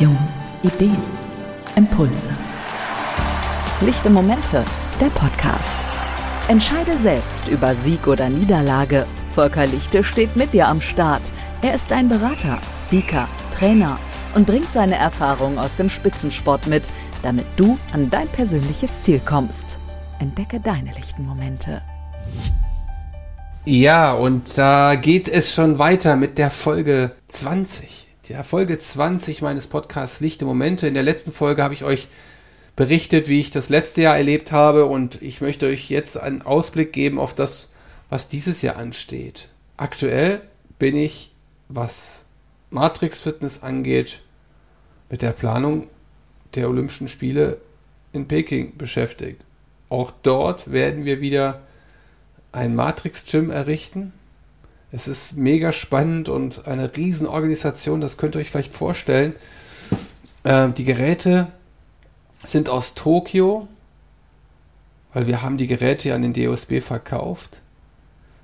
Inspiration, Ideen, Impulse. Lichte Momente, der Podcast. Entscheide selbst über Sieg oder Niederlage. Volker Lichte steht mit dir am Start. Er ist ein Berater, Speaker, Trainer und bringt seine Erfahrung aus dem Spitzensport mit, damit du an dein persönliches Ziel kommst. Entdecke deine lichten Momente. Ja, und da geht es schon weiter mit der Folge 20. Der Folge 20 meines Podcasts Lichte Momente. In der letzten Folge habe ich euch berichtet, wie ich das letzte Jahr erlebt habe und ich möchte euch jetzt einen Ausblick geben auf das, was dieses Jahr ansteht. Aktuell bin ich, was Matrix Fitness angeht, mit der Planung der Olympischen Spiele in Peking beschäftigt. Auch dort werden wir wieder ein Matrix-Gym errichten. Es ist mega spannend und eine Riesenorganisation, das könnt ihr euch vielleicht vorstellen. Äh, die Geräte sind aus Tokio, weil wir haben die Geräte an den DOSB verkauft.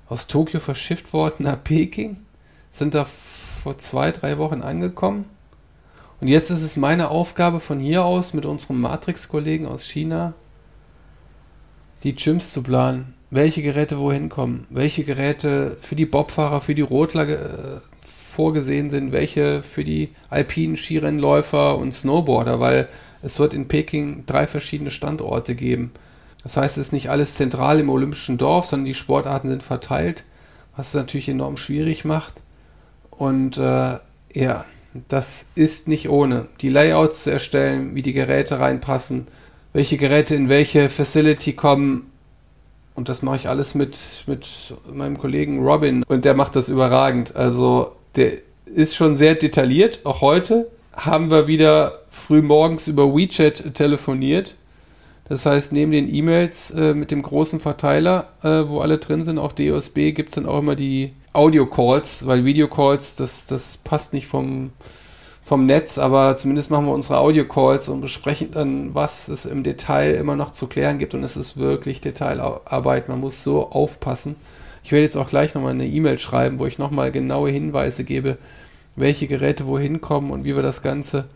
Aus Tokio verschifft worden nach Peking, sind da vor zwei, drei Wochen angekommen. Und jetzt ist es meine Aufgabe von hier aus mit unserem Matrix-Kollegen aus China, die Gyms zu planen welche Geräte wohin kommen, welche Geräte für die Bobfahrer, für die Rotler äh, vorgesehen sind, welche für die alpinen Skirennläufer und Snowboarder, weil es wird in Peking drei verschiedene Standorte geben. Das heißt, es ist nicht alles zentral im olympischen Dorf, sondern die Sportarten sind verteilt, was es natürlich enorm schwierig macht. Und äh, ja, das ist nicht ohne. Die Layouts zu erstellen, wie die Geräte reinpassen, welche Geräte in welche Facility kommen, und das mache ich alles mit, mit meinem Kollegen Robin. Und der macht das überragend. Also der ist schon sehr detailliert. Auch heute haben wir wieder früh morgens über WeChat telefoniert. Das heißt, neben den E-Mails äh, mit dem großen Verteiler, äh, wo alle drin sind, auch DOSB, gibt es dann auch immer die Audio-Calls, weil Video-Calls, das, das passt nicht vom, vom Netz, aber zumindest machen wir unsere Audio-Calls und besprechen dann, was es im Detail immer noch zu klären gibt und es ist wirklich Detailarbeit. Man muss so aufpassen. Ich werde jetzt auch gleich nochmal eine E-Mail schreiben, wo ich nochmal genaue Hinweise gebe, welche Geräte wohin kommen und wie wir das Ganze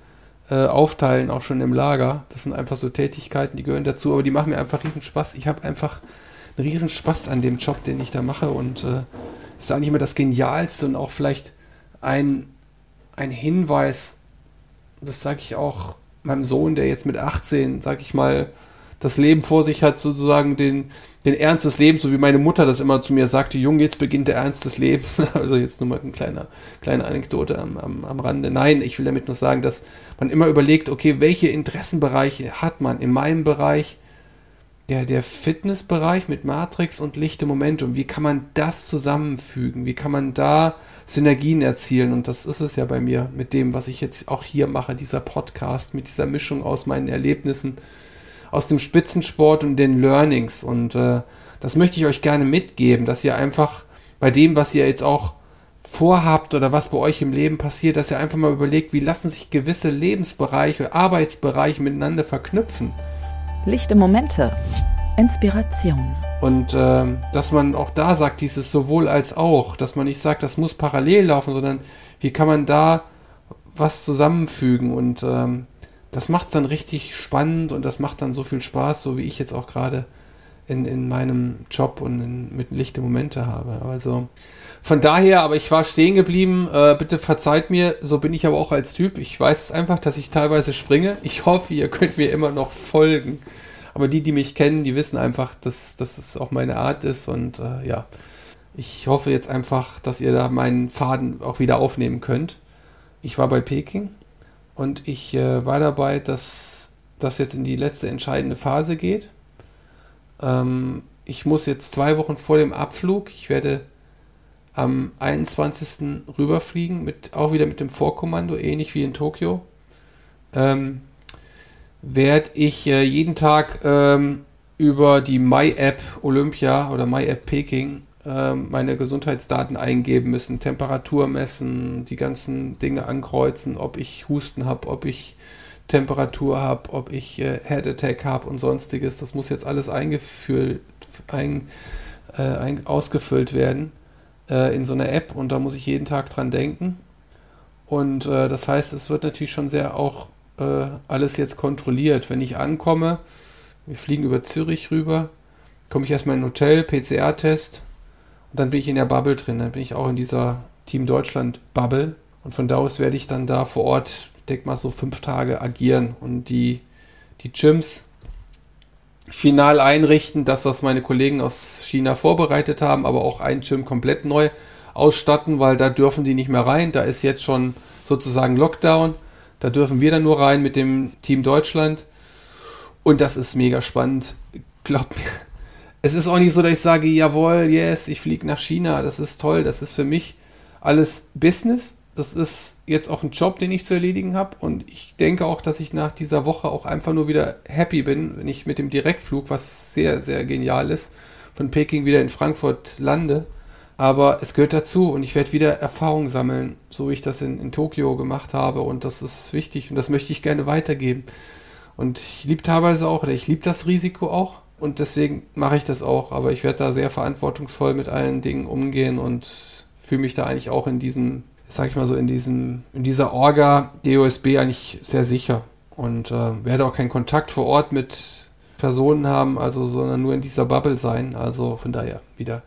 äh, aufteilen, auch schon im Lager. Das sind einfach so Tätigkeiten, die gehören dazu, aber die machen mir einfach riesen Spaß. Ich habe einfach einen riesen Spaß an dem Job, den ich da mache und äh, ist eigentlich immer das Genialste und auch vielleicht ein ein Hinweis, das sage ich auch meinem Sohn, der jetzt mit 18, sag ich mal, das Leben vor sich hat, sozusagen den, den Ernst des Lebens, so wie meine Mutter das immer zu mir sagte, Junge, jetzt beginnt der Ernst des Lebens. Also jetzt nur mal eine kleine, kleine Anekdote am, am, am Rande. Nein, ich will damit nur sagen, dass man immer überlegt, okay, welche Interessenbereiche hat man in meinem Bereich, der, der Fitnessbereich mit Matrix und lichte Momentum, wie kann man das zusammenfügen? Wie kann man da Synergien erzielen. Und das ist es ja bei mir mit dem, was ich jetzt auch hier mache, dieser Podcast, mit dieser Mischung aus meinen Erlebnissen, aus dem Spitzensport und den Learnings. Und äh, das möchte ich euch gerne mitgeben, dass ihr einfach bei dem, was ihr jetzt auch vorhabt oder was bei euch im Leben passiert, dass ihr einfach mal überlegt, wie lassen sich gewisse Lebensbereiche, Arbeitsbereiche miteinander verknüpfen. Lichte Momente. Inspiration. Und äh, dass man auch da sagt, dieses sowohl als auch, dass man nicht sagt, das muss parallel laufen, sondern wie kann man da was zusammenfügen und ähm, das macht es dann richtig spannend und das macht dann so viel Spaß, so wie ich jetzt auch gerade in, in meinem Job und in, mit lichte Momente habe. Also von daher, aber ich war stehen geblieben. Äh, bitte verzeiht mir, so bin ich aber auch als Typ. Ich weiß es einfach, dass ich teilweise springe. Ich hoffe, ihr könnt mir immer noch folgen. Aber die, die mich kennen, die wissen einfach, dass, dass es auch meine Art ist. Und äh, ja, ich hoffe jetzt einfach, dass ihr da meinen Faden auch wieder aufnehmen könnt. Ich war bei Peking und ich äh, war dabei, dass das jetzt in die letzte entscheidende Phase geht. Ähm, ich muss jetzt zwei Wochen vor dem Abflug, ich werde am 21. rüberfliegen, mit, auch wieder mit dem Vorkommando, ähnlich wie in Tokio. Ähm, werde ich äh, jeden Tag ähm, über die My-App Olympia oder My-App Peking äh, meine Gesundheitsdaten eingeben müssen, Temperatur messen, die ganzen Dinge ankreuzen, ob ich Husten habe, ob ich Temperatur habe, ob ich äh, Head Attack habe und sonstiges. Das muss jetzt alles eingefüllt, ein, äh, ein, ausgefüllt werden äh, in so einer App und da muss ich jeden Tag dran denken. Und äh, das heißt, es wird natürlich schon sehr auch äh, alles jetzt kontrolliert. Wenn ich ankomme, wir fliegen über Zürich rüber, komme ich erstmal in ein Hotel, PCR-Test und dann bin ich in der Bubble drin. Dann bin ich auch in dieser Team Deutschland Bubble und von da aus werde ich dann da vor Ort, denke mal so fünf Tage agieren und die, die Gyms final einrichten, das, was meine Kollegen aus China vorbereitet haben, aber auch ein Gym komplett neu ausstatten, weil da dürfen die nicht mehr rein. Da ist jetzt schon sozusagen Lockdown. Da dürfen wir dann nur rein mit dem Team Deutschland. Und das ist mega spannend. Glaubt mir. Es ist auch nicht so, dass ich sage, jawohl, yes, ich fliege nach China. Das ist toll. Das ist für mich alles Business. Das ist jetzt auch ein Job, den ich zu erledigen habe. Und ich denke auch, dass ich nach dieser Woche auch einfach nur wieder happy bin, wenn ich mit dem Direktflug, was sehr, sehr genial ist, von Peking wieder in Frankfurt lande aber es gehört dazu und ich werde wieder Erfahrung sammeln, so wie ich das in, in Tokio gemacht habe. Und das ist wichtig und das möchte ich gerne weitergeben. Und ich liebe teilweise auch, oder ich liebe das Risiko auch. Und deswegen mache ich das auch. Aber ich werde da sehr verantwortungsvoll mit allen Dingen umgehen und fühle mich da eigentlich auch in diesem, sag ich mal so, in diesem, in dieser Orga DOSB eigentlich sehr sicher. Und äh, werde auch keinen Kontakt vor Ort mit Personen haben, also sondern nur in dieser Bubble sein. Also von daher wieder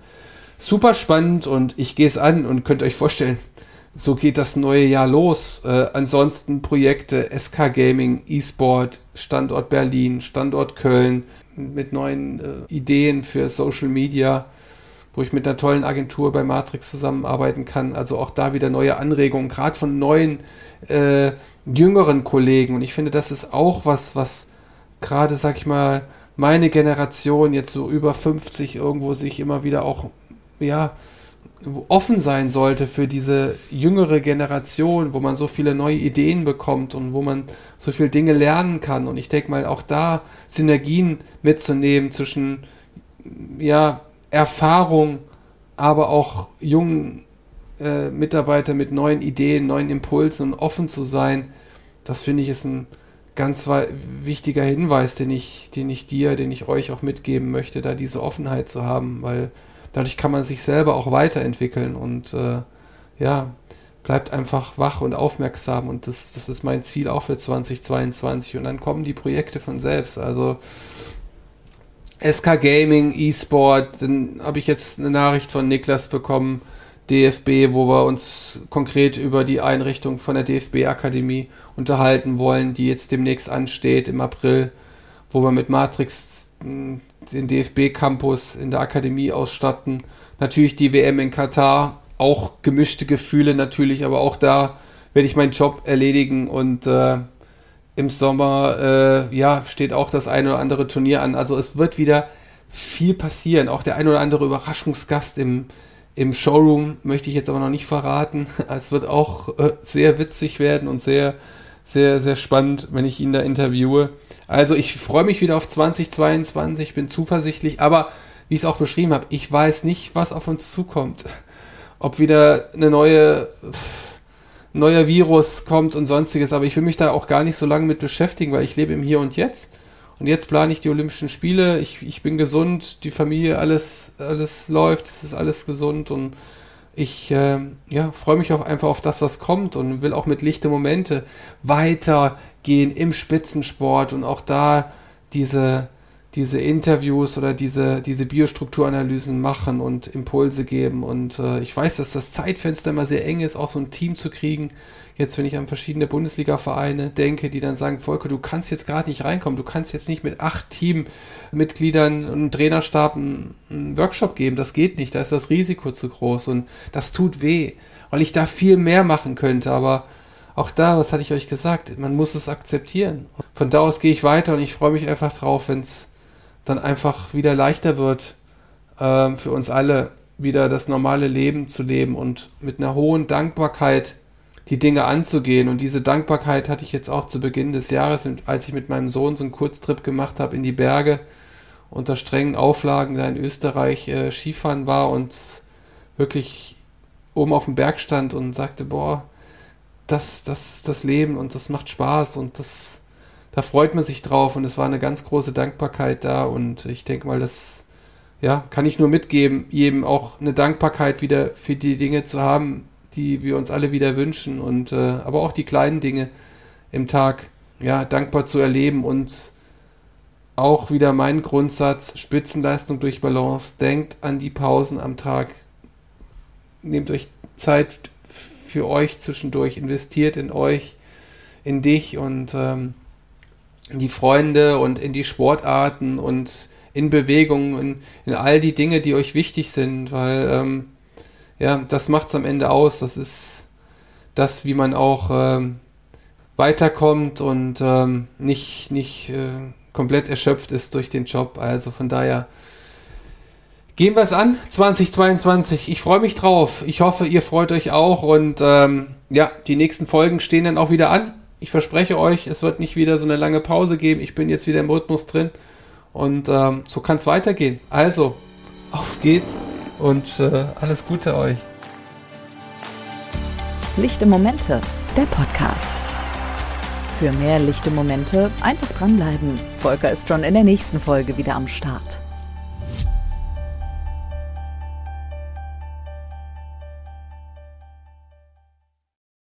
super spannend und ich gehe es an und könnt euch vorstellen, so geht das neue Jahr los. Äh, ansonsten Projekte SK Gaming, E-Sport, Standort Berlin, Standort Köln mit neuen äh, Ideen für Social Media, wo ich mit einer tollen Agentur bei Matrix zusammenarbeiten kann. Also auch da wieder neue Anregungen, gerade von neuen, äh, jüngeren Kollegen. Und ich finde, das ist auch was, was gerade, sag ich mal, meine Generation jetzt so über 50 irgendwo sich immer wieder auch ja, offen sein sollte für diese jüngere Generation, wo man so viele neue Ideen bekommt und wo man so viele Dinge lernen kann. Und ich denke mal, auch da Synergien mitzunehmen zwischen ja, Erfahrung, aber auch jungen äh, Mitarbeitern mit neuen Ideen, neuen Impulsen und offen zu sein, das finde ich ist ein ganz wichtiger Hinweis, den ich, den ich dir, den ich euch auch mitgeben möchte, da diese Offenheit zu haben, weil dadurch kann man sich selber auch weiterentwickeln und äh, ja, bleibt einfach wach und aufmerksam und das, das ist mein Ziel auch für 2022 und dann kommen die Projekte von selbst. Also SK Gaming, E-Sport, dann habe ich jetzt eine Nachricht von Niklas bekommen, DFB, wo wir uns konkret über die Einrichtung von der DFB-Akademie unterhalten wollen, die jetzt demnächst ansteht im April, wo wir mit Matrix hm, den DFB-Campus in der Akademie ausstatten. Natürlich die WM in Katar, auch gemischte Gefühle natürlich, aber auch da werde ich meinen Job erledigen und äh, im Sommer äh, ja steht auch das ein oder andere Turnier an. Also es wird wieder viel passieren. Auch der ein oder andere Überraschungsgast im, im Showroom möchte ich jetzt aber noch nicht verraten. Es wird auch äh, sehr witzig werden und sehr, sehr, sehr spannend, wenn ich ihn da interviewe. Also ich freue mich wieder auf 2022, bin zuversichtlich, aber wie ich es auch beschrieben habe, ich weiß nicht, was auf uns zukommt. Ob wieder eine neue neuer Virus kommt und sonstiges, aber ich will mich da auch gar nicht so lange mit beschäftigen, weil ich lebe im Hier und Jetzt. Und jetzt plane ich die Olympischen Spiele. Ich, ich bin gesund, die Familie, alles, alles läuft, es ist alles gesund und ich äh, ja, freue mich auf, einfach auf das, was kommt und will auch mit lichte Momente weiter gehen im Spitzensport und auch da diese, diese Interviews oder diese, diese Biostrukturanalysen machen und Impulse geben. Und äh, ich weiß, dass das Zeitfenster immer sehr eng ist, auch so ein Team zu kriegen. Jetzt, wenn ich an verschiedene Bundesliga-Vereine denke, die dann sagen, Volker, du kannst jetzt gerade nicht reinkommen, du kannst jetzt nicht mit acht Teammitgliedern und einem Trainerstab einen, einen Workshop geben, das geht nicht, da ist das Risiko zu groß und das tut weh, weil ich da viel mehr machen könnte, aber auch da, was hatte ich euch gesagt, man muss es akzeptieren. Von da aus gehe ich weiter und ich freue mich einfach drauf, wenn es dann einfach wieder leichter wird, äh, für uns alle wieder das normale Leben zu leben und mit einer hohen Dankbarkeit die Dinge anzugehen. Und diese Dankbarkeit hatte ich jetzt auch zu Beginn des Jahres, als ich mit meinem Sohn so einen Kurztrip gemacht habe in die Berge unter strengen Auflagen da in Österreich äh, Skifahren war und wirklich oben auf dem Berg stand und sagte, boah, das, das, das Leben und das macht Spaß und das, da freut man sich drauf und es war eine ganz große Dankbarkeit da und ich denke mal, das, ja, kann ich nur mitgeben, jedem auch eine Dankbarkeit wieder für die Dinge zu haben, die wir uns alle wieder wünschen und äh, aber auch die kleinen Dinge im Tag ja dankbar zu erleben und auch wieder mein Grundsatz Spitzenleistung durch Balance. Denkt an die Pausen am Tag. Nehmt euch Zeit für euch zwischendurch, investiert in euch, in dich und ähm, in die Freunde und in die Sportarten und in Bewegung, in, in all die Dinge, die euch wichtig sind, weil ähm, ja, das macht's am Ende aus. Das ist das, wie man auch ähm, weiterkommt und ähm, nicht, nicht äh, komplett erschöpft ist durch den Job. Also von daher gehen wir es an, 2022. Ich freue mich drauf. Ich hoffe, ihr freut euch auch und ähm, ja, die nächsten Folgen stehen dann auch wieder an. Ich verspreche euch, es wird nicht wieder so eine lange Pause geben. Ich bin jetzt wieder im Rhythmus drin. Und ähm, so kann es weitergehen. Also, auf geht's und äh, alles Gute euch. Lichte Momente, der Podcast. Für mehr lichte Momente einfach dranbleiben. Volker ist schon in der nächsten Folge wieder am Start.